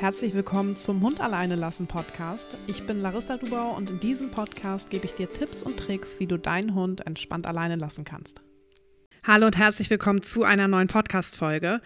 Herzlich willkommen zum Hund alleine lassen Podcast. Ich bin Larissa Dubau und in diesem Podcast gebe ich dir Tipps und Tricks, wie du deinen Hund entspannt alleine lassen kannst. Hallo und herzlich willkommen zu einer neuen Podcast-Folge.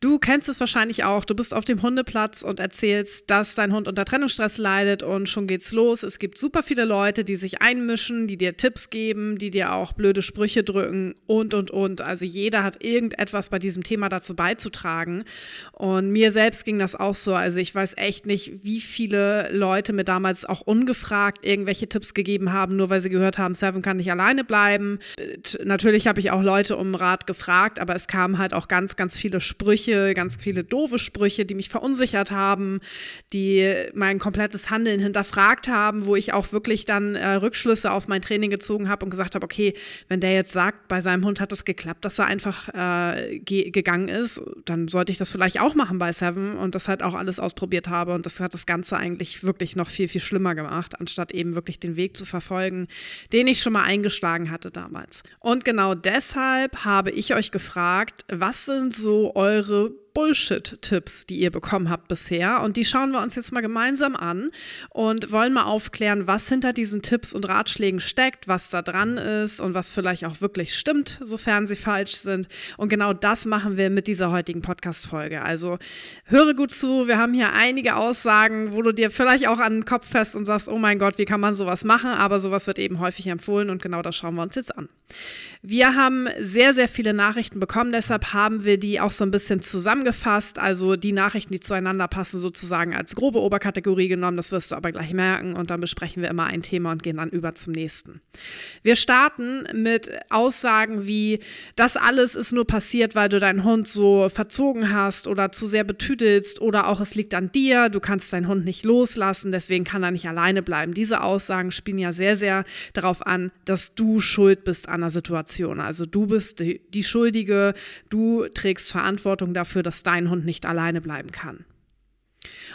Du kennst es wahrscheinlich auch. Du bist auf dem Hundeplatz und erzählst, dass dein Hund unter Trennungsstress leidet und schon geht's los. Es gibt super viele Leute, die sich einmischen, die dir Tipps geben, die dir auch blöde Sprüche drücken und, und, und. Also jeder hat irgendetwas bei diesem Thema dazu beizutragen. Und mir selbst ging das auch so. Also ich weiß echt nicht, wie viele Leute mir damals auch ungefragt irgendwelche Tipps gegeben haben, nur weil sie gehört haben, Seven kann nicht alleine bleiben. Natürlich habe ich auch Leute um Rat gefragt, aber es kamen halt auch ganz, ganz viele Sprüche ganz viele doofe Sprüche, die mich verunsichert haben, die mein komplettes Handeln hinterfragt haben, wo ich auch wirklich dann äh, Rückschlüsse auf mein Training gezogen habe und gesagt habe, okay, wenn der jetzt sagt, bei seinem Hund hat es geklappt, dass er einfach äh, ge gegangen ist, dann sollte ich das vielleicht auch machen bei Seven und das halt auch alles ausprobiert habe und das hat das Ganze eigentlich wirklich noch viel, viel schlimmer gemacht, anstatt eben wirklich den Weg zu verfolgen, den ich schon mal eingeschlagen hatte damals. Und genau deshalb habe ich euch gefragt, was sind so eure Bullshit-Tipps, die ihr bekommen habt bisher. Und die schauen wir uns jetzt mal gemeinsam an und wollen mal aufklären, was hinter diesen Tipps und Ratschlägen steckt, was da dran ist und was vielleicht auch wirklich stimmt, sofern sie falsch sind. Und genau das machen wir mit dieser heutigen Podcast-Folge. Also höre gut zu. Wir haben hier einige Aussagen, wo du dir vielleicht auch an den Kopf fest und sagst, oh mein Gott, wie kann man sowas machen? Aber sowas wird eben häufig empfohlen und genau das schauen wir uns jetzt an. Wir haben sehr, sehr viele Nachrichten bekommen, deshalb haben wir die auch so ein bisschen zusammengefasst. Also die Nachrichten, die zueinander passen, sozusagen als grobe Oberkategorie genommen. Das wirst du aber gleich merken. Und dann besprechen wir immer ein Thema und gehen dann über zum nächsten. Wir starten mit Aussagen wie, das alles ist nur passiert, weil du deinen Hund so verzogen hast oder zu sehr betüdelst oder auch es liegt an dir, du kannst deinen Hund nicht loslassen, deswegen kann er nicht alleine bleiben. Diese Aussagen spielen ja sehr, sehr darauf an, dass du schuld bist an der Situation. Also du bist die, die Schuldige, du trägst Verantwortung dafür, dass dein Hund nicht alleine bleiben kann.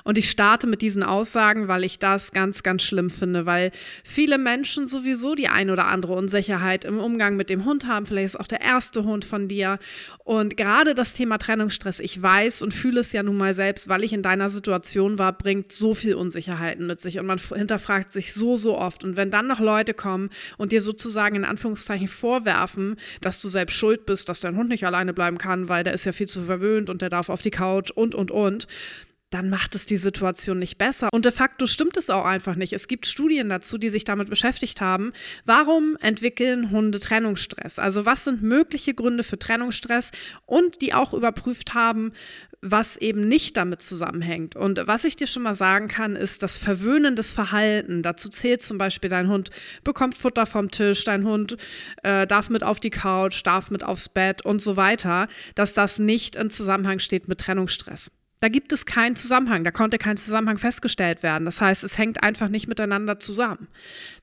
Und ich starte mit diesen Aussagen, weil ich das ganz, ganz schlimm finde, weil viele Menschen sowieso die ein oder andere Unsicherheit im Umgang mit dem Hund haben. Vielleicht ist auch der erste Hund von dir. Und gerade das Thema Trennungsstress, ich weiß und fühle es ja nun mal selbst, weil ich in deiner Situation war, bringt so viel Unsicherheiten mit sich und man hinterfragt sich so, so oft. Und wenn dann noch Leute kommen und dir sozusagen in Anführungszeichen vorwerfen, dass du selbst schuld bist, dass dein Hund nicht alleine bleiben kann, weil der ist ja viel zu verwöhnt und der darf auf die Couch und, und, und, dann macht es die Situation nicht besser. Und de facto stimmt es auch einfach nicht. Es gibt Studien dazu, die sich damit beschäftigt haben. Warum entwickeln Hunde Trennungsstress? Also was sind mögliche Gründe für Trennungsstress und die auch überprüft haben, was eben nicht damit zusammenhängt. Und was ich dir schon mal sagen kann, ist das verwöhnendes Verhalten. Dazu zählt zum Beispiel, dein Hund bekommt Futter vom Tisch, dein Hund äh, darf mit auf die Couch, darf mit aufs Bett und so weiter, dass das nicht in Zusammenhang steht mit Trennungsstress. Da gibt es keinen Zusammenhang, da konnte kein Zusammenhang festgestellt werden. Das heißt, es hängt einfach nicht miteinander zusammen.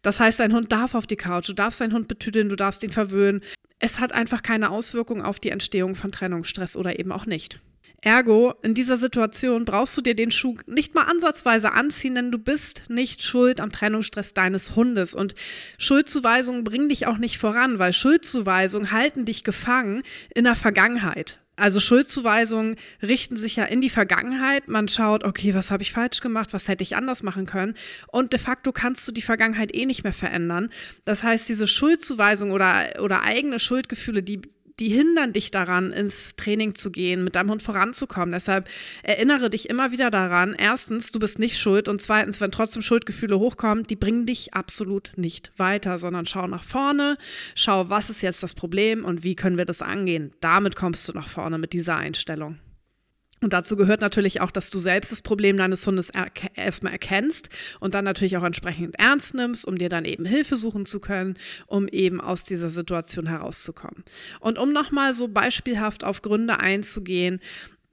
Das heißt, dein Hund darf auf die Couch, du darfst deinen Hund betüdeln, du darfst ihn verwöhnen. Es hat einfach keine Auswirkung auf die Entstehung von Trennungsstress oder eben auch nicht. Ergo, in dieser Situation brauchst du dir den Schuh nicht mal ansatzweise anziehen, denn du bist nicht schuld am Trennungsstress deines Hundes. Und Schuldzuweisungen bringen dich auch nicht voran, weil Schuldzuweisungen halten dich gefangen in der Vergangenheit. Also Schuldzuweisungen richten sich ja in die Vergangenheit. Man schaut, okay, was habe ich falsch gemacht, was hätte ich anders machen können. Und de facto kannst du die Vergangenheit eh nicht mehr verändern. Das heißt, diese Schuldzuweisung oder, oder eigene Schuldgefühle, die die hindern dich daran, ins Training zu gehen, mit deinem Hund voranzukommen. Deshalb erinnere dich immer wieder daran, erstens, du bist nicht schuld und zweitens, wenn trotzdem Schuldgefühle hochkommen, die bringen dich absolut nicht weiter, sondern schau nach vorne, schau, was ist jetzt das Problem und wie können wir das angehen. Damit kommst du nach vorne mit dieser Einstellung. Und dazu gehört natürlich auch, dass du selbst das Problem deines Hundes er erstmal erkennst und dann natürlich auch entsprechend ernst nimmst, um dir dann eben Hilfe suchen zu können, um eben aus dieser Situation herauszukommen. Und um nochmal so beispielhaft auf Gründe einzugehen,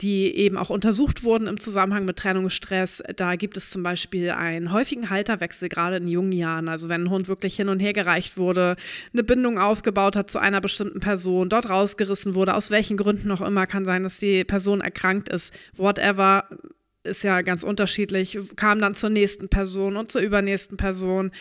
die eben auch untersucht wurden im Zusammenhang mit Trennungsstress. Da gibt es zum Beispiel einen häufigen Halterwechsel, gerade in jungen Jahren. Also wenn ein Hund wirklich hin und her gereicht wurde, eine Bindung aufgebaut hat zu einer bestimmten Person, dort rausgerissen wurde, aus welchen Gründen auch immer, kann sein, dass die Person erkrankt ist, whatever ist ja ganz unterschiedlich, kam dann zur nächsten Person und zur übernächsten Person.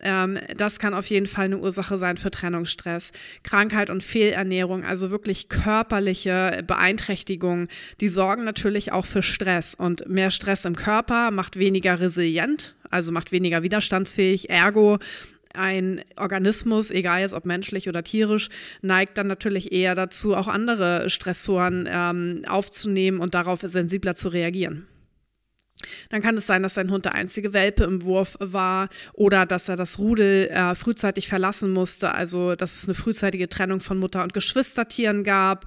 Ähm, das kann auf jeden Fall eine Ursache sein für Trennungsstress. Krankheit und Fehlernährung, also wirklich körperliche Beeinträchtigungen, die sorgen natürlich auch für Stress. Und mehr Stress im Körper macht weniger resilient, also macht weniger widerstandsfähig. Ergo ein Organismus, egal jetzt ob menschlich oder tierisch, neigt dann natürlich eher dazu, auch andere Stressoren ähm, aufzunehmen und darauf sensibler zu reagieren. Dann kann es sein, dass sein Hund der einzige Welpe im Wurf war oder dass er das Rudel äh, frühzeitig verlassen musste, also dass es eine frühzeitige Trennung von Mutter und Geschwistertieren gab.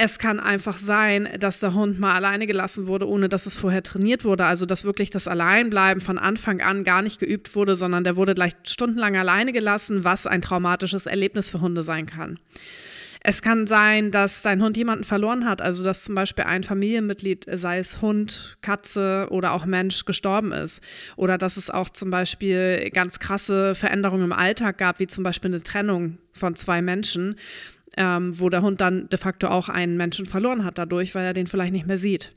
Es kann einfach sein, dass der Hund mal alleine gelassen wurde, ohne dass es vorher trainiert wurde. Also dass wirklich das Alleinbleiben von Anfang an gar nicht geübt wurde, sondern der wurde gleich stundenlang alleine gelassen, was ein traumatisches Erlebnis für Hunde sein kann. Es kann sein, dass dein Hund jemanden verloren hat, also dass zum Beispiel ein Familienmitglied, sei es Hund, Katze oder auch Mensch, gestorben ist. Oder dass es auch zum Beispiel ganz krasse Veränderungen im Alltag gab, wie zum Beispiel eine Trennung von zwei Menschen ähm, wo der Hund dann de facto auch einen Menschen verloren hat dadurch, weil er den vielleicht nicht mehr sieht.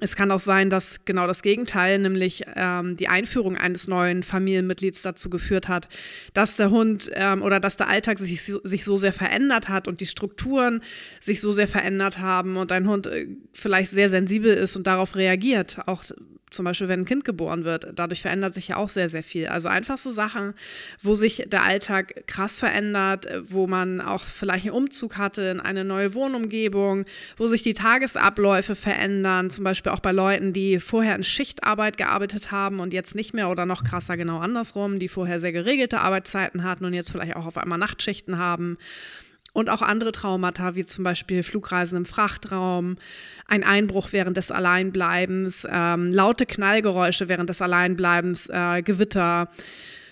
Es kann auch sein, dass genau das Gegenteil, nämlich ähm, die Einführung eines neuen Familienmitglieds dazu geführt hat, dass der Hund ähm, oder dass der Alltag sich, sich so sehr verändert hat und die Strukturen sich so sehr verändert haben und dein Hund äh, vielleicht sehr sensibel ist und darauf reagiert. Auch zum Beispiel, wenn ein Kind geboren wird. Dadurch verändert sich ja auch sehr, sehr viel. Also einfach so Sachen, wo sich der Alltag krass verändert, wo man auch vielleicht einen Umzug hatte in eine neue Wohnumgebung, wo sich die Tagesabläufe verändern. Zum Beispiel auch bei Leuten, die vorher in Schichtarbeit gearbeitet haben und jetzt nicht mehr oder noch krasser genau andersrum, die vorher sehr geregelte Arbeitszeiten hatten und jetzt vielleicht auch auf einmal Nachtschichten haben und auch andere Traumata, wie zum Beispiel Flugreisen im Frachtraum, ein Einbruch während des Alleinbleibens, ähm, laute Knallgeräusche während des Alleinbleibens, äh, Gewitter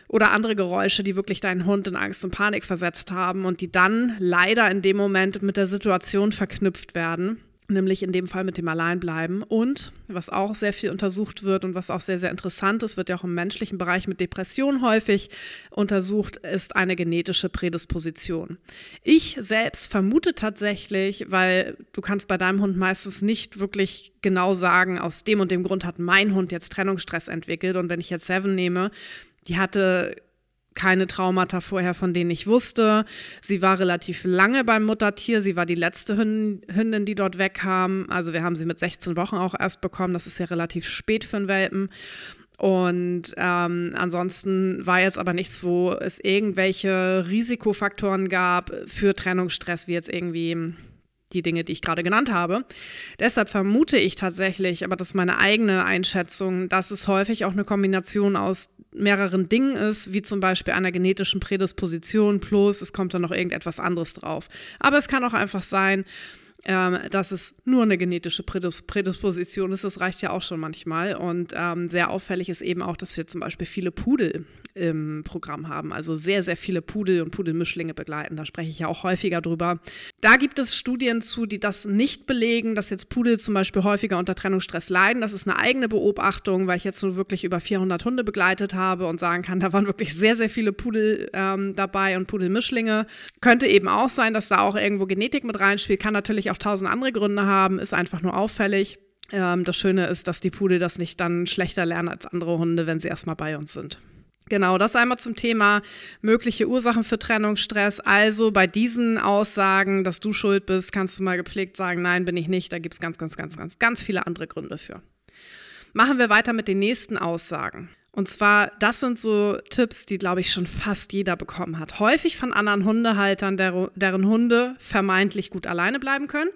oder andere Geräusche, die wirklich deinen Hund in Angst und Panik versetzt haben und die dann leider in dem Moment mit der Situation verknüpft werden nämlich in dem Fall mit dem Alleinbleiben. Und was auch sehr viel untersucht wird und was auch sehr, sehr interessant ist, wird ja auch im menschlichen Bereich mit Depressionen häufig untersucht, ist eine genetische Prädisposition. Ich selbst vermute tatsächlich, weil du kannst bei deinem Hund meistens nicht wirklich genau sagen, aus dem und dem Grund hat mein Hund jetzt Trennungsstress entwickelt. Und wenn ich jetzt Seven nehme, die hatte keine Traumata vorher, von denen ich wusste. Sie war relativ lange beim Muttertier. Sie war die letzte Hündin, die dort wegkam. Also wir haben sie mit 16 Wochen auch erst bekommen. Das ist ja relativ spät für einen Welpen. Und ähm, ansonsten war jetzt aber nichts, wo es irgendwelche Risikofaktoren gab für Trennungsstress, wie jetzt irgendwie die Dinge, die ich gerade genannt habe. Deshalb vermute ich tatsächlich, aber das ist meine eigene Einschätzung, dass es häufig auch eine Kombination aus mehreren Dingen ist, wie zum Beispiel einer genetischen Prädisposition plus es kommt dann noch irgendetwas anderes drauf. Aber es kann auch einfach sein, ähm, dass es nur eine genetische Prädisposition ist. Das reicht ja auch schon manchmal. Und ähm, sehr auffällig ist eben auch, dass wir zum Beispiel viele Pudel im Programm haben. Also sehr, sehr viele Pudel und Pudelmischlinge begleiten. Da spreche ich ja auch häufiger drüber. Da gibt es Studien zu, die das nicht belegen, dass jetzt Pudel zum Beispiel häufiger unter Trennungsstress leiden. Das ist eine eigene Beobachtung, weil ich jetzt nur wirklich über 400 Hunde begleitet habe und sagen kann, da waren wirklich sehr, sehr viele Pudel ähm, dabei und Pudelmischlinge. Könnte eben auch sein, dass da auch irgendwo Genetik mit reinspielt. Kann natürlich auch tausend andere Gründe haben, ist einfach nur auffällig. Ähm, das Schöne ist, dass die Pudel das nicht dann schlechter lernen als andere Hunde, wenn sie erstmal bei uns sind. Genau, das einmal zum Thema mögliche Ursachen für Trennungsstress. Also bei diesen Aussagen, dass du schuld bist, kannst du mal gepflegt sagen, nein, bin ich nicht. Da gibt es ganz, ganz, ganz, ganz, ganz viele andere Gründe für. Machen wir weiter mit den nächsten Aussagen. Und zwar, das sind so Tipps, die, glaube ich, schon fast jeder bekommen hat. Häufig von anderen Hundehaltern, deren Hunde vermeintlich gut alleine bleiben können.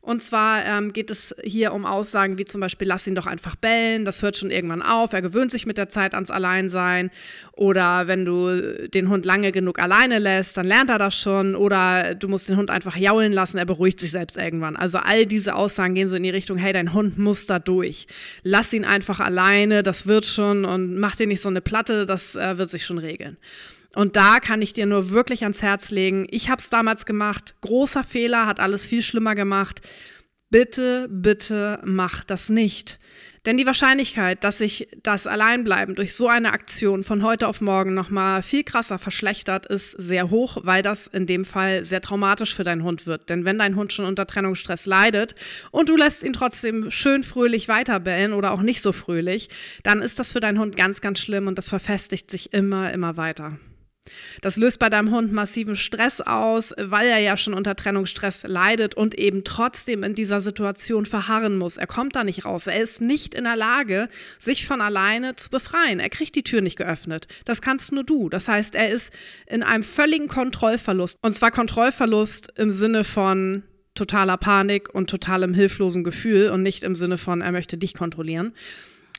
Und zwar ähm, geht es hier um Aussagen wie zum Beispiel, lass ihn doch einfach bellen, das hört schon irgendwann auf, er gewöhnt sich mit der Zeit ans Alleinsein. Oder wenn du den Hund lange genug alleine lässt, dann lernt er das schon. Oder du musst den Hund einfach jaulen lassen, er beruhigt sich selbst irgendwann. Also all diese Aussagen gehen so in die Richtung, hey, dein Hund muss da durch. Lass ihn einfach alleine, das wird schon und mach dir nicht so eine Platte, das äh, wird sich schon regeln. Und da kann ich dir nur wirklich ans Herz legen. Ich habe es damals gemacht. Großer Fehler, hat alles viel schlimmer gemacht. Bitte, bitte mach das nicht. Denn die Wahrscheinlichkeit, dass sich das Alleinbleiben durch so eine Aktion von heute auf morgen nochmal viel krasser verschlechtert, ist sehr hoch, weil das in dem Fall sehr traumatisch für deinen Hund wird. Denn wenn dein Hund schon unter Trennungsstress leidet und du lässt ihn trotzdem schön fröhlich weiterbellen oder auch nicht so fröhlich, dann ist das für deinen Hund ganz, ganz schlimm und das verfestigt sich immer, immer weiter. Das löst bei deinem Hund massiven Stress aus, weil er ja schon unter Trennungsstress leidet und eben trotzdem in dieser Situation verharren muss. Er kommt da nicht raus. Er ist nicht in der Lage, sich von alleine zu befreien. Er kriegt die Tür nicht geöffnet. Das kannst nur du. Das heißt, er ist in einem völligen Kontrollverlust. Und zwar Kontrollverlust im Sinne von totaler Panik und totalem hilflosen Gefühl und nicht im Sinne von, er möchte dich kontrollieren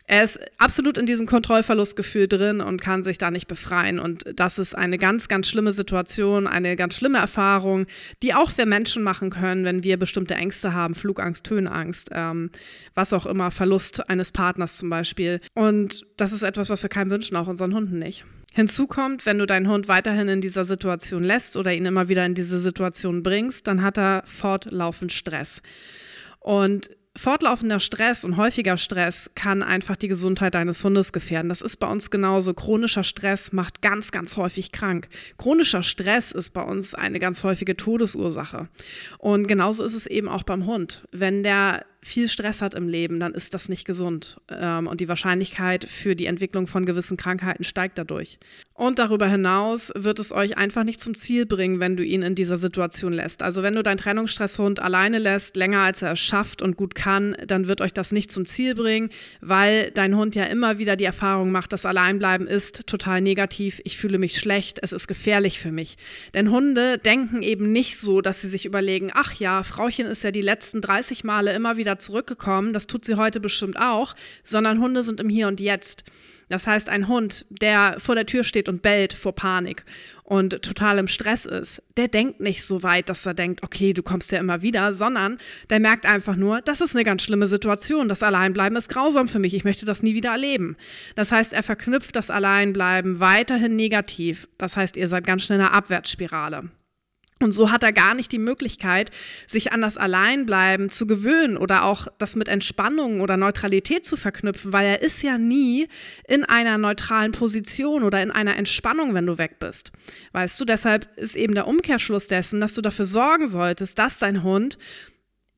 er ist absolut in diesem Kontrollverlustgefühl drin und kann sich da nicht befreien. Und das ist eine ganz, ganz schlimme Situation, eine ganz schlimme Erfahrung, die auch wir Menschen machen können, wenn wir bestimmte Ängste haben, Flugangst, Höhenangst, ähm, was auch immer, Verlust eines Partners zum Beispiel. Und das ist etwas, was wir keinem wünschen, auch unseren Hunden nicht. Hinzu kommt, wenn du deinen Hund weiterhin in dieser Situation lässt oder ihn immer wieder in diese Situation bringst, dann hat er fortlaufend Stress. Und fortlaufender Stress und häufiger Stress kann einfach die Gesundheit deines Hundes gefährden. Das ist bei uns genauso. Chronischer Stress macht ganz, ganz häufig krank. Chronischer Stress ist bei uns eine ganz häufige Todesursache. Und genauso ist es eben auch beim Hund. Wenn der viel Stress hat im Leben, dann ist das nicht gesund. Ähm, und die Wahrscheinlichkeit für die Entwicklung von gewissen Krankheiten steigt dadurch. Und darüber hinaus wird es euch einfach nicht zum Ziel bringen, wenn du ihn in dieser Situation lässt. Also wenn du deinen Trennungsstresshund alleine lässt, länger als er es schafft und gut kann, dann wird euch das nicht zum Ziel bringen, weil dein Hund ja immer wieder die Erfahrung macht, dass Alleinbleiben ist total negativ, ich fühle mich schlecht, es ist gefährlich für mich. Denn Hunde denken eben nicht so, dass sie sich überlegen, ach ja, Frauchen ist ja die letzten 30 Male immer wieder wieder zurückgekommen, das tut sie heute bestimmt auch, sondern Hunde sind im Hier und Jetzt. Das heißt, ein Hund, der vor der Tür steht und bellt vor Panik und total im Stress ist, der denkt nicht so weit, dass er denkt, okay, du kommst ja immer wieder, sondern der merkt einfach nur, das ist eine ganz schlimme Situation. Das Alleinbleiben ist grausam für mich. Ich möchte das nie wieder erleben. Das heißt, er verknüpft das Alleinbleiben weiterhin negativ. Das heißt, ihr seid ganz schnell in einer Abwärtsspirale. Und so hat er gar nicht die Möglichkeit, sich an das Alleinbleiben zu gewöhnen oder auch das mit Entspannung oder Neutralität zu verknüpfen, weil er ist ja nie in einer neutralen Position oder in einer Entspannung, wenn du weg bist. Weißt du, deshalb ist eben der Umkehrschluss dessen, dass du dafür sorgen solltest, dass dein Hund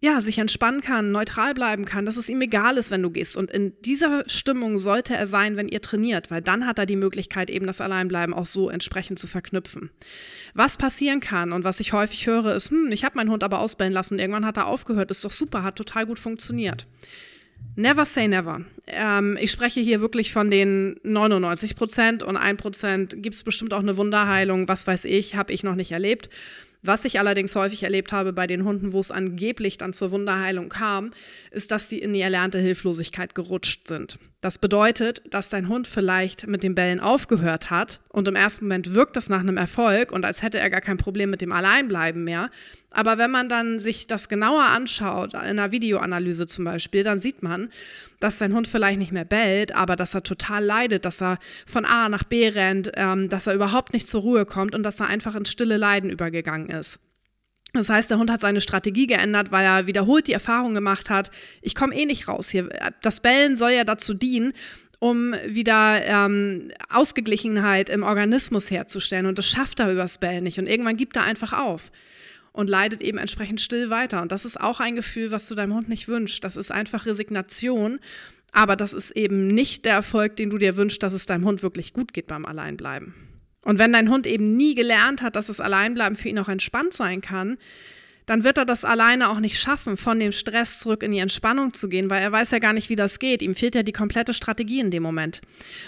ja, sich entspannen kann, neutral bleiben kann, dass es ihm egal ist, wenn du gehst. Und in dieser Stimmung sollte er sein, wenn ihr trainiert, weil dann hat er die Möglichkeit, eben das Alleinbleiben auch so entsprechend zu verknüpfen. Was passieren kann und was ich häufig höre, ist, hm, ich habe meinen Hund aber ausbellen lassen und irgendwann hat er aufgehört, ist doch super, hat total gut funktioniert. Never say never. Ähm, ich spreche hier wirklich von den 99 Prozent und 1 Prozent gibt es bestimmt auch eine Wunderheilung, was weiß ich, habe ich noch nicht erlebt. Was ich allerdings häufig erlebt habe bei den Hunden, wo es angeblich dann zur Wunderheilung kam, ist, dass die in die erlernte Hilflosigkeit gerutscht sind. Das bedeutet, dass dein Hund vielleicht mit dem Bellen aufgehört hat und im ersten Moment wirkt das nach einem Erfolg und als hätte er gar kein Problem mit dem Alleinbleiben mehr. Aber wenn man dann sich das genauer anschaut, in einer Videoanalyse zum Beispiel, dann sieht man, dass dein Hund vielleicht nicht mehr bellt, aber dass er total leidet, dass er von A nach B rennt, ähm, dass er überhaupt nicht zur Ruhe kommt und dass er einfach ins stille Leiden übergegangen ist. Das heißt, der Hund hat seine Strategie geändert, weil er wiederholt die Erfahrung gemacht hat, ich komme eh nicht raus hier. Das Bellen soll ja dazu dienen, um wieder ähm, Ausgeglichenheit im Organismus herzustellen. Und das schafft er übers Bellen nicht. Und irgendwann gibt er einfach auf und leidet eben entsprechend still weiter. Und das ist auch ein Gefühl, was du deinem Hund nicht wünschst. Das ist einfach Resignation. Aber das ist eben nicht der Erfolg, den du dir wünschst, dass es deinem Hund wirklich gut geht beim Alleinbleiben. Und wenn dein Hund eben nie gelernt hat, dass das Alleinbleiben für ihn auch entspannt sein kann, dann wird er das alleine auch nicht schaffen, von dem Stress zurück in die Entspannung zu gehen, weil er weiß ja gar nicht, wie das geht. Ihm fehlt ja die komplette Strategie in dem Moment.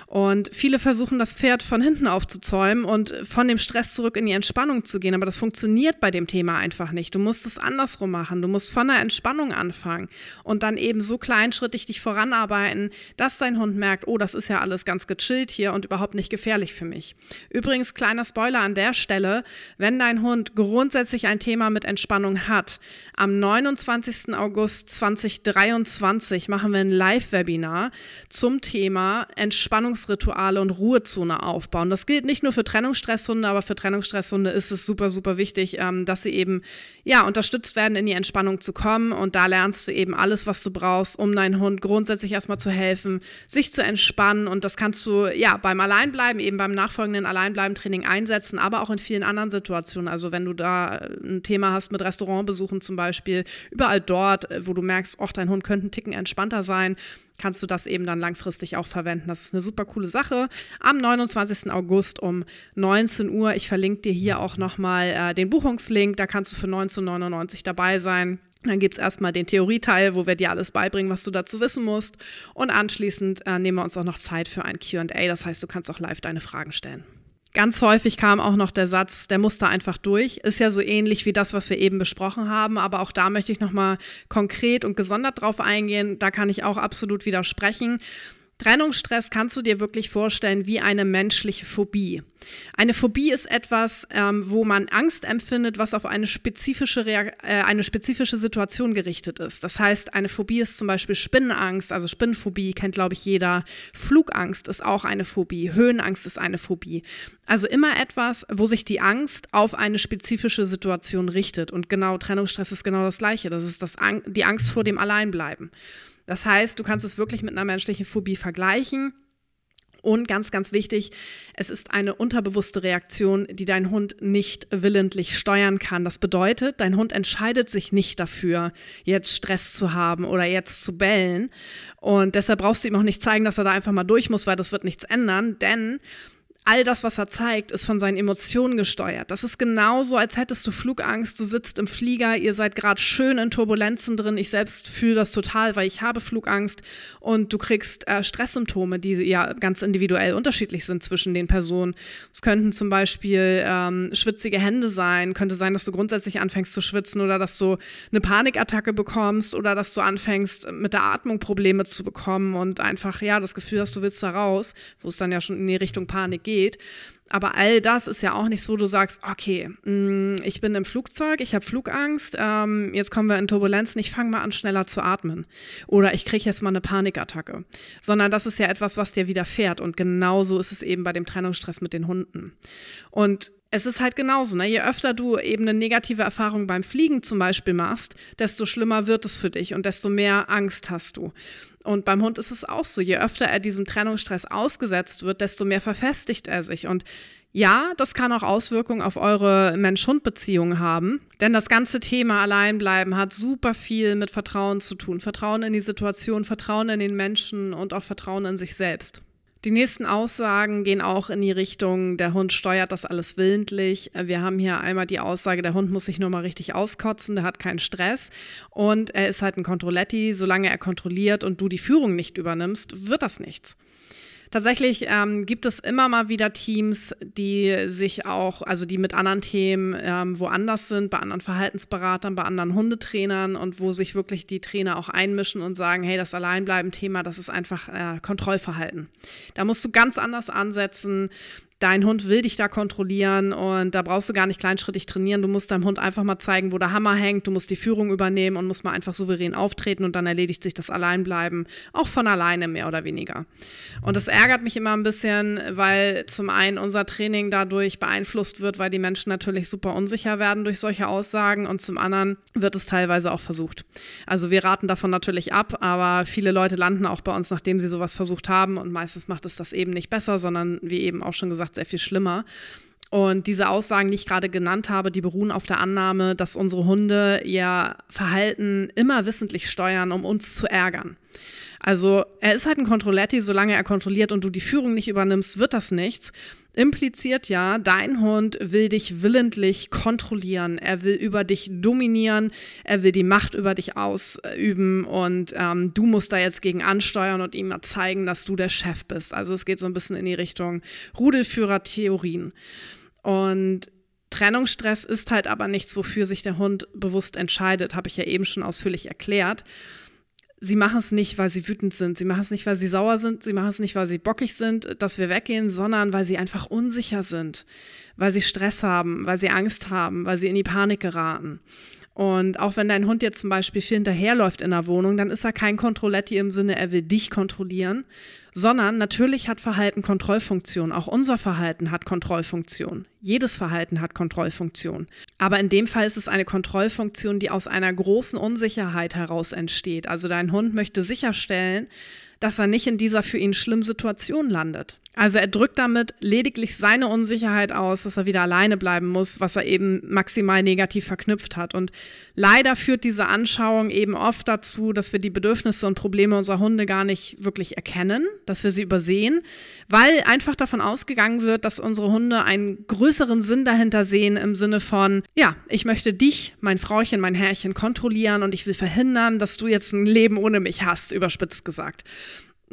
Und viele versuchen, das Pferd von hinten aufzuzäumen und von dem Stress zurück in die Entspannung zu gehen. Aber das funktioniert bei dem Thema einfach nicht. Du musst es andersrum machen. Du musst von der Entspannung anfangen und dann eben so kleinschrittig dich voranarbeiten, dass dein Hund merkt, oh, das ist ja alles ganz gechillt hier und überhaupt nicht gefährlich für mich. Übrigens, kleiner Spoiler an der Stelle, wenn dein Hund grundsätzlich ein Thema mit Entspannung Entspannung hat. Am 29. August 2023 machen wir ein Live-Webinar zum Thema Entspannungsrituale und Ruhezone aufbauen. Das gilt nicht nur für Trennungsstresshunde, aber für Trennungsstresshunde ist es super, super wichtig, ähm, dass sie eben ja, unterstützt werden, in die Entspannung zu kommen. Und da lernst du eben alles, was du brauchst, um deinen Hund grundsätzlich erstmal zu helfen, sich zu entspannen. Und das kannst du ja beim Alleinbleiben, eben beim nachfolgenden Alleinbleiben-Training einsetzen, aber auch in vielen anderen Situationen. Also wenn du da ein Thema hast mit Restaurantbesuchen zum Beispiel, überall dort, wo du merkst, oh, dein Hund könnte einen Ticken entspannter sein, kannst du das eben dann langfristig auch verwenden. Das ist eine super coole Sache. Am 29. August um 19 Uhr, ich verlinke dir hier auch nochmal äh, den Buchungslink, da kannst du für 19,99 dabei sein. Dann gibt es erstmal den Theorieteil, wo wir dir alles beibringen, was du dazu wissen musst. Und anschließend äh, nehmen wir uns auch noch Zeit für ein QA. Das heißt, du kannst auch live deine Fragen stellen. Ganz häufig kam auch noch der Satz, der musste einfach durch. Ist ja so ähnlich wie das, was wir eben besprochen haben, aber auch da möchte ich nochmal konkret und gesondert drauf eingehen. Da kann ich auch absolut widersprechen. Trennungsstress kannst du dir wirklich vorstellen wie eine menschliche Phobie. Eine Phobie ist etwas, ähm, wo man Angst empfindet, was auf eine spezifische, äh, eine spezifische Situation gerichtet ist. Das heißt, eine Phobie ist zum Beispiel Spinnenangst, also Spinnenphobie kennt, glaube ich, jeder. Flugangst ist auch eine Phobie. Höhenangst ist eine Phobie. Also immer etwas, wo sich die Angst auf eine spezifische Situation richtet. Und genau Trennungsstress ist genau das Gleiche. Das ist das Ang die Angst vor dem Alleinbleiben. Das heißt, du kannst es wirklich mit einer menschlichen Phobie vergleichen. Und ganz, ganz wichtig, es ist eine unterbewusste Reaktion, die dein Hund nicht willentlich steuern kann. Das bedeutet, dein Hund entscheidet sich nicht dafür, jetzt Stress zu haben oder jetzt zu bellen. Und deshalb brauchst du ihm auch nicht zeigen, dass er da einfach mal durch muss, weil das wird nichts ändern. Denn all das, was er zeigt, ist von seinen Emotionen gesteuert. Das ist genauso, als hättest du Flugangst, du sitzt im Flieger, ihr seid gerade schön in Turbulenzen drin. Ich selbst fühle das total, weil ich habe Flugangst und du kriegst äh, Stresssymptome, die ja ganz individuell unterschiedlich sind zwischen den Personen. Es könnten zum Beispiel ähm, schwitzige Hände sein, könnte sein, dass du grundsätzlich anfängst zu schwitzen oder dass du eine Panikattacke bekommst oder dass du anfängst mit der Atmung Probleme zu bekommen und einfach ja das Gefühl hast, du willst da raus, wo es dann ja schon in die Richtung Panik geht geht. Aber all das ist ja auch nichts, wo du sagst, okay, mm, ich bin im Flugzeug, ich habe Flugangst, ähm, jetzt kommen wir in Turbulenzen, ich fange mal an, schneller zu atmen. Oder ich kriege jetzt mal eine Panikattacke. Sondern das ist ja etwas, was dir widerfährt. Und genauso ist es eben bei dem Trennungsstress mit den Hunden. Und es ist halt genauso. Ne? Je öfter du eben eine negative Erfahrung beim Fliegen zum Beispiel machst, desto schlimmer wird es für dich und desto mehr Angst hast du. Und beim Hund ist es auch so. Je öfter er diesem Trennungsstress ausgesetzt wird, desto mehr verfestigt er sich. Und ja, das kann auch Auswirkungen auf eure Mensch-Hund-Beziehung haben. Denn das ganze Thema Alleinbleiben hat super viel mit Vertrauen zu tun. Vertrauen in die Situation, Vertrauen in den Menschen und auch Vertrauen in sich selbst. Die nächsten Aussagen gehen auch in die Richtung, der Hund steuert das alles willentlich. Wir haben hier einmal die Aussage, der Hund muss sich nur mal richtig auskotzen, der hat keinen Stress und er ist halt ein Kontrolletti. Solange er kontrolliert und du die Führung nicht übernimmst, wird das nichts. Tatsächlich ähm, gibt es immer mal wieder Teams, die sich auch, also die mit anderen Themen ähm, woanders sind, bei anderen Verhaltensberatern, bei anderen Hundetrainern und wo sich wirklich die Trainer auch einmischen und sagen, hey, das Alleinbleiben-Thema, das ist einfach äh, Kontrollverhalten. Da musst du ganz anders ansetzen dein Hund will dich da kontrollieren und da brauchst du gar nicht kleinschrittig trainieren. Du musst deinem Hund einfach mal zeigen, wo der Hammer hängt. Du musst die Führung übernehmen und musst mal einfach souverän auftreten und dann erledigt sich das Alleinbleiben auch von alleine mehr oder weniger. Und das ärgert mich immer ein bisschen, weil zum einen unser Training dadurch beeinflusst wird, weil die Menschen natürlich super unsicher werden durch solche Aussagen und zum anderen wird es teilweise auch versucht. Also wir raten davon natürlich ab, aber viele Leute landen auch bei uns, nachdem sie sowas versucht haben und meistens macht es das eben nicht besser, sondern wie eben auch schon gesagt, sehr viel schlimmer. Und diese Aussagen, die ich gerade genannt habe, die beruhen auf der Annahme, dass unsere Hunde ihr Verhalten immer wissentlich steuern, um uns zu ärgern. Also er ist halt ein Kontrolletti, solange er kontrolliert und du die Führung nicht übernimmst, wird das nichts. Impliziert ja, dein Hund will dich willentlich kontrollieren, er will über dich dominieren, er will die Macht über dich ausüben und ähm, du musst da jetzt gegen ansteuern und ihm zeigen, dass du der Chef bist. Also es geht so ein bisschen in die Richtung Rudelführer-Theorien. Und Trennungsstress ist halt aber nichts, wofür sich der Hund bewusst entscheidet, habe ich ja eben schon ausführlich erklärt sie machen es nicht, weil sie wütend sind, sie machen es nicht, weil sie sauer sind, sie machen es nicht, weil sie bockig sind, dass wir weggehen, sondern weil sie einfach unsicher sind, weil sie Stress haben, weil sie Angst haben, weil sie in die Panik geraten. Und auch wenn dein Hund jetzt zum Beispiel viel hinterherläuft in der Wohnung, dann ist er kein Kontrolletti im Sinne, er will dich kontrollieren, sondern natürlich hat Verhalten Kontrollfunktion. Auch unser Verhalten hat Kontrollfunktion. Jedes Verhalten hat Kontrollfunktion. Aber in dem Fall ist es eine Kontrollfunktion, die aus einer großen Unsicherheit heraus entsteht. Also dein Hund möchte sicherstellen, dass er nicht in dieser für ihn schlimmen Situation landet. Also er drückt damit lediglich seine Unsicherheit aus, dass er wieder alleine bleiben muss, was er eben maximal negativ verknüpft hat. Und leider führt diese Anschauung eben oft dazu, dass wir die Bedürfnisse und Probleme unserer Hunde gar nicht wirklich erkennen, dass wir sie übersehen, weil einfach davon ausgegangen wird, dass unsere Hunde einen größeren Sinn dahinter sehen im Sinne von, ja, ich möchte dich, mein Frauchen, mein Herrchen kontrollieren und ich will verhindern, dass du jetzt ein Leben ohne mich hast, überspitzt gesagt.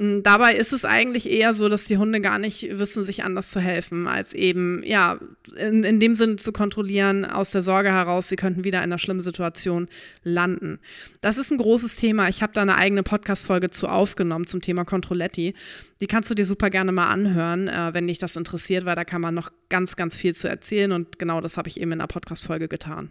Hm, dabei ist es eigentlich eher so, dass die Hunde gar nicht wissen, sich anders zu helfen, als eben, ja, in, in dem Sinne zu kontrollieren, aus der Sorge heraus, sie könnten wieder in einer schlimmen Situation landen. Das ist ein großes Thema. Ich habe da eine eigene Podcast-Folge zu aufgenommen zum Thema Controletti. Die kannst du dir super gerne mal anhören, äh, wenn dich das interessiert, weil da kann man noch ganz, ganz viel zu erzählen und genau das habe ich eben in der Podcast-Folge getan.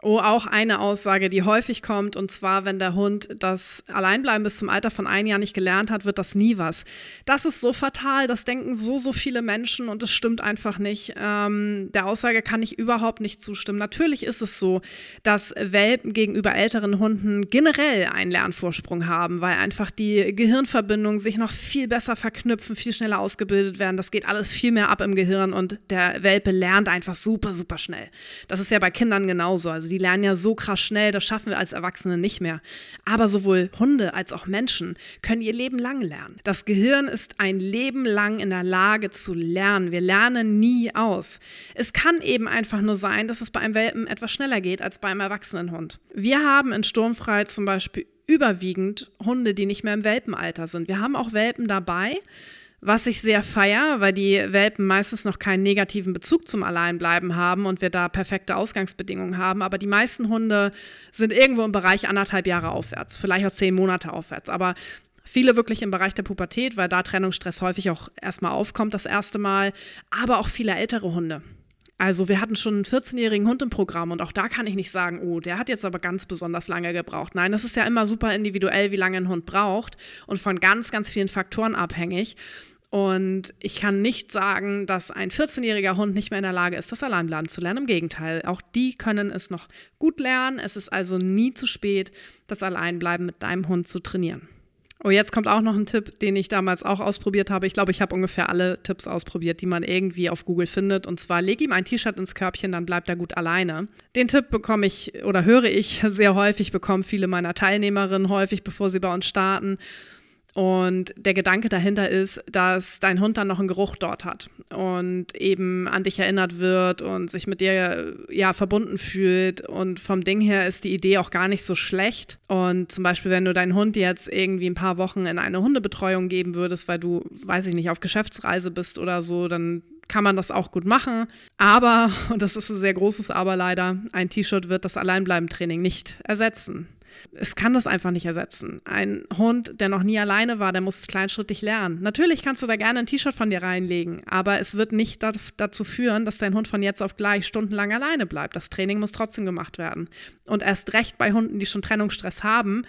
Oh, auch eine Aussage, die häufig kommt, und zwar, wenn der Hund das Alleinbleiben bis zum Alter von einem Jahr nicht gelernt hat, wird das nie was. Das ist so fatal, das denken so, so viele Menschen und es stimmt einfach nicht. Ähm, der Aussage kann ich überhaupt nicht zustimmen. Natürlich ist es so, dass Welpen gegenüber älteren Hunden generell einen Lernvorsprung haben, weil einfach die Gehirnverbindungen sich noch viel besser verknüpfen, viel schneller ausgebildet werden. Das geht alles viel mehr ab im Gehirn und der Welpe lernt einfach super, super schnell. Das ist ja bei Kindern genauso. Also also die lernen ja so krass schnell, das schaffen wir als Erwachsene nicht mehr. Aber sowohl Hunde als auch Menschen können ihr Leben lang lernen. Das Gehirn ist ein Leben lang in der Lage zu lernen. Wir lernen nie aus. Es kann eben einfach nur sein, dass es bei einem Welpen etwas schneller geht als bei einem erwachsenen Hund. Wir haben in Sturmfrei zum Beispiel überwiegend Hunde, die nicht mehr im Welpenalter sind. Wir haben auch Welpen dabei, was ich sehr feier, weil die Welpen meistens noch keinen negativen Bezug zum Alleinbleiben haben und wir da perfekte Ausgangsbedingungen haben. Aber die meisten Hunde sind irgendwo im Bereich anderthalb Jahre aufwärts, vielleicht auch zehn Monate aufwärts. Aber Viele wirklich im Bereich der Pubertät, weil da Trennungsstress häufig auch erstmal aufkommt, das erste Mal. Aber auch viele ältere Hunde. Also wir hatten schon einen 14-jährigen Hund im Programm und auch da kann ich nicht sagen, oh, der hat jetzt aber ganz besonders lange gebraucht. Nein, das ist ja immer super individuell, wie lange ein Hund braucht und von ganz, ganz vielen Faktoren abhängig. Und ich kann nicht sagen, dass ein 14-jähriger Hund nicht mehr in der Lage ist, das Alleinbleiben zu lernen. Im Gegenteil, auch die können es noch gut lernen. Es ist also nie zu spät, das Alleinbleiben mit deinem Hund zu trainieren. Oh, jetzt kommt auch noch ein Tipp, den ich damals auch ausprobiert habe. Ich glaube, ich habe ungefähr alle Tipps ausprobiert, die man irgendwie auf Google findet. Und zwar, leg ihm ein T-Shirt ins Körbchen, dann bleibt er gut alleine. Den Tipp bekomme ich oder höre ich sehr häufig, bekommen viele meiner Teilnehmerinnen häufig, bevor sie bei uns starten. Und der Gedanke dahinter ist, dass dein Hund dann noch einen Geruch dort hat und eben an dich erinnert wird und sich mit dir ja verbunden fühlt. Und vom Ding her ist die Idee auch gar nicht so schlecht. Und zum Beispiel, wenn du deinen Hund jetzt irgendwie ein paar Wochen in eine Hundebetreuung geben würdest, weil du, weiß ich nicht, auf Geschäftsreise bist oder so, dann kann man das auch gut machen. Aber, und das ist ein sehr großes Aber leider, ein T-Shirt wird das Alleinbleiben-Training nicht ersetzen. Es kann das einfach nicht ersetzen. Ein Hund, der noch nie alleine war, der muss es kleinschrittig lernen. Natürlich kannst du da gerne ein T-Shirt von dir reinlegen, aber es wird nicht dazu führen, dass dein Hund von jetzt auf gleich stundenlang alleine bleibt. Das Training muss trotzdem gemacht werden. Und erst recht bei Hunden, die schon Trennungsstress haben,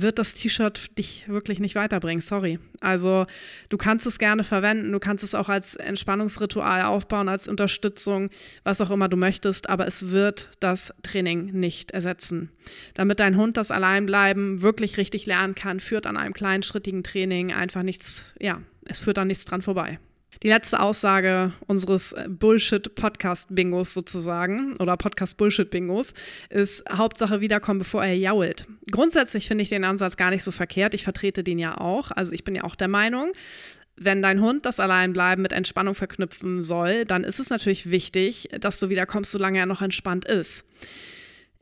wird das T-Shirt dich wirklich nicht weiterbringen. Sorry. Also du kannst es gerne verwenden, du kannst es auch als Entspannungsritual aufbauen, als Unterstützung, was auch immer du möchtest, aber es wird das Training nicht ersetzen. Damit dein Hund das Alleinbleiben wirklich richtig lernen kann, führt an einem kleinschrittigen Training einfach nichts, ja, es führt an nichts dran vorbei. Die letzte Aussage unseres Bullshit-Podcast-Bingos sozusagen oder Podcast-Bullshit-Bingos ist Hauptsache wiederkommen, bevor er jault. Grundsätzlich finde ich den Ansatz gar nicht so verkehrt. Ich vertrete den ja auch. Also ich bin ja auch der Meinung, wenn dein Hund das Alleinbleiben mit Entspannung verknüpfen soll, dann ist es natürlich wichtig, dass du wiederkommst, solange er noch entspannt ist.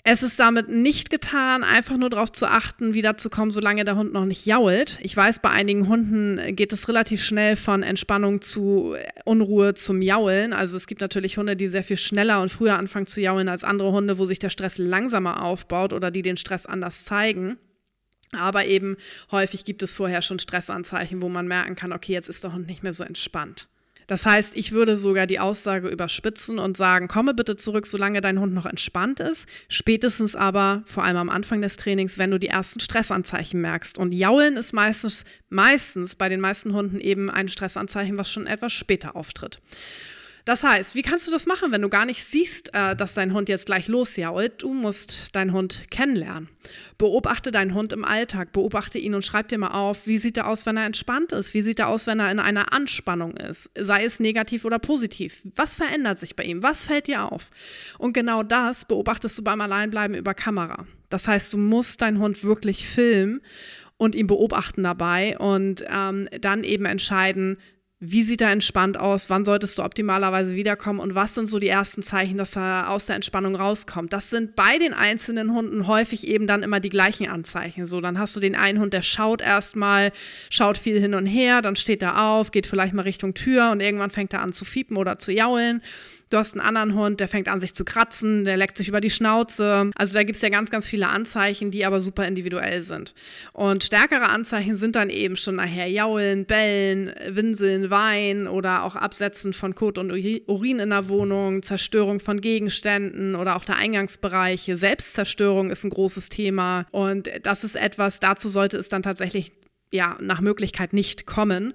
Es ist damit nicht getan, einfach nur darauf zu achten, wiederzukommen, solange der Hund noch nicht jault. Ich weiß, bei einigen Hunden geht es relativ schnell von Entspannung zu Unruhe zum Jaulen. Also es gibt natürlich Hunde, die sehr viel schneller und früher anfangen zu jaulen als andere Hunde, wo sich der Stress langsamer aufbaut oder die den Stress anders zeigen. Aber eben häufig gibt es vorher schon Stressanzeichen, wo man merken kann, okay, jetzt ist der Hund nicht mehr so entspannt. Das heißt, ich würde sogar die Aussage überspitzen und sagen, komme bitte zurück, solange dein Hund noch entspannt ist. Spätestens aber, vor allem am Anfang des Trainings, wenn du die ersten Stressanzeichen merkst. Und Jaulen ist meistens, meistens bei den meisten Hunden eben ein Stressanzeichen, was schon etwas später auftritt. Das heißt, wie kannst du das machen, wenn du gar nicht siehst, äh, dass dein Hund jetzt gleich losjault? Du musst deinen Hund kennenlernen. Beobachte deinen Hund im Alltag, beobachte ihn und schreib dir mal auf, wie sieht er aus, wenn er entspannt ist? Wie sieht er aus, wenn er in einer Anspannung ist? Sei es negativ oder positiv. Was verändert sich bei ihm? Was fällt dir auf? Und genau das beobachtest du beim Alleinbleiben über Kamera. Das heißt, du musst deinen Hund wirklich filmen und ihn beobachten dabei und ähm, dann eben entscheiden, wie sieht er entspannt aus? Wann solltest du optimalerweise wiederkommen? Und was sind so die ersten Zeichen, dass er aus der Entspannung rauskommt? Das sind bei den einzelnen Hunden häufig eben dann immer die gleichen Anzeichen. So, dann hast du den einen Hund, der schaut erstmal, schaut viel hin und her, dann steht er auf, geht vielleicht mal Richtung Tür und irgendwann fängt er an zu fiepen oder zu jaulen. Du hast einen anderen Hund, der fängt an, sich zu kratzen, der leckt sich über die Schnauze. Also da gibt es ja ganz, ganz viele Anzeichen, die aber super individuell sind. Und stärkere Anzeichen sind dann eben schon nachher Jaulen, Bellen, Winseln, Wein oder auch Absetzen von Kot und Urin in der Wohnung, Zerstörung von Gegenständen oder auch der Eingangsbereiche. Selbstzerstörung ist ein großes Thema. Und das ist etwas, dazu sollte es dann tatsächlich ja, nach Möglichkeit nicht kommen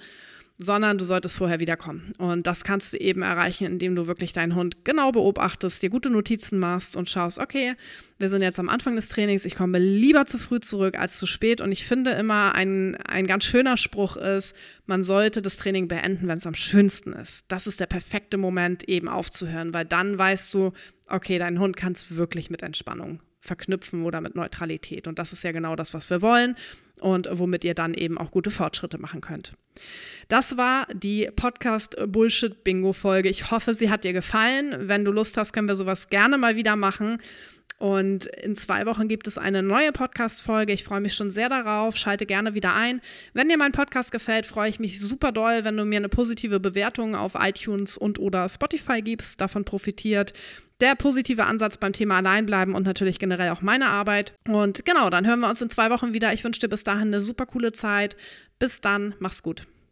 sondern du solltest vorher wiederkommen. Und das kannst du eben erreichen, indem du wirklich deinen Hund genau beobachtest, dir gute Notizen machst und schaust, okay, wir sind jetzt am Anfang des Trainings, ich komme lieber zu früh zurück als zu spät. Und ich finde immer, ein, ein ganz schöner Spruch ist, man sollte das Training beenden, wenn es am schönsten ist. Das ist der perfekte Moment, eben aufzuhören, weil dann weißt du, okay, dein Hund kann es wirklich mit Entspannung verknüpfen oder mit Neutralität. Und das ist ja genau das, was wir wollen und womit ihr dann eben auch gute Fortschritte machen könnt. Das war die Podcast Bullshit Bingo Folge. Ich hoffe, sie hat dir gefallen. Wenn du Lust hast, können wir sowas gerne mal wieder machen. Und in zwei Wochen gibt es eine neue Podcast-Folge. Ich freue mich schon sehr darauf. Schalte gerne wieder ein. Wenn dir mein Podcast gefällt, freue ich mich super doll, wenn du mir eine positive Bewertung auf iTunes und oder Spotify gibst. Davon profitiert der positive Ansatz beim Thema Alleinbleiben und natürlich generell auch meine Arbeit. Und genau, dann hören wir uns in zwei Wochen wieder. Ich wünsche dir bis dahin eine super coole Zeit. Bis dann, mach's gut.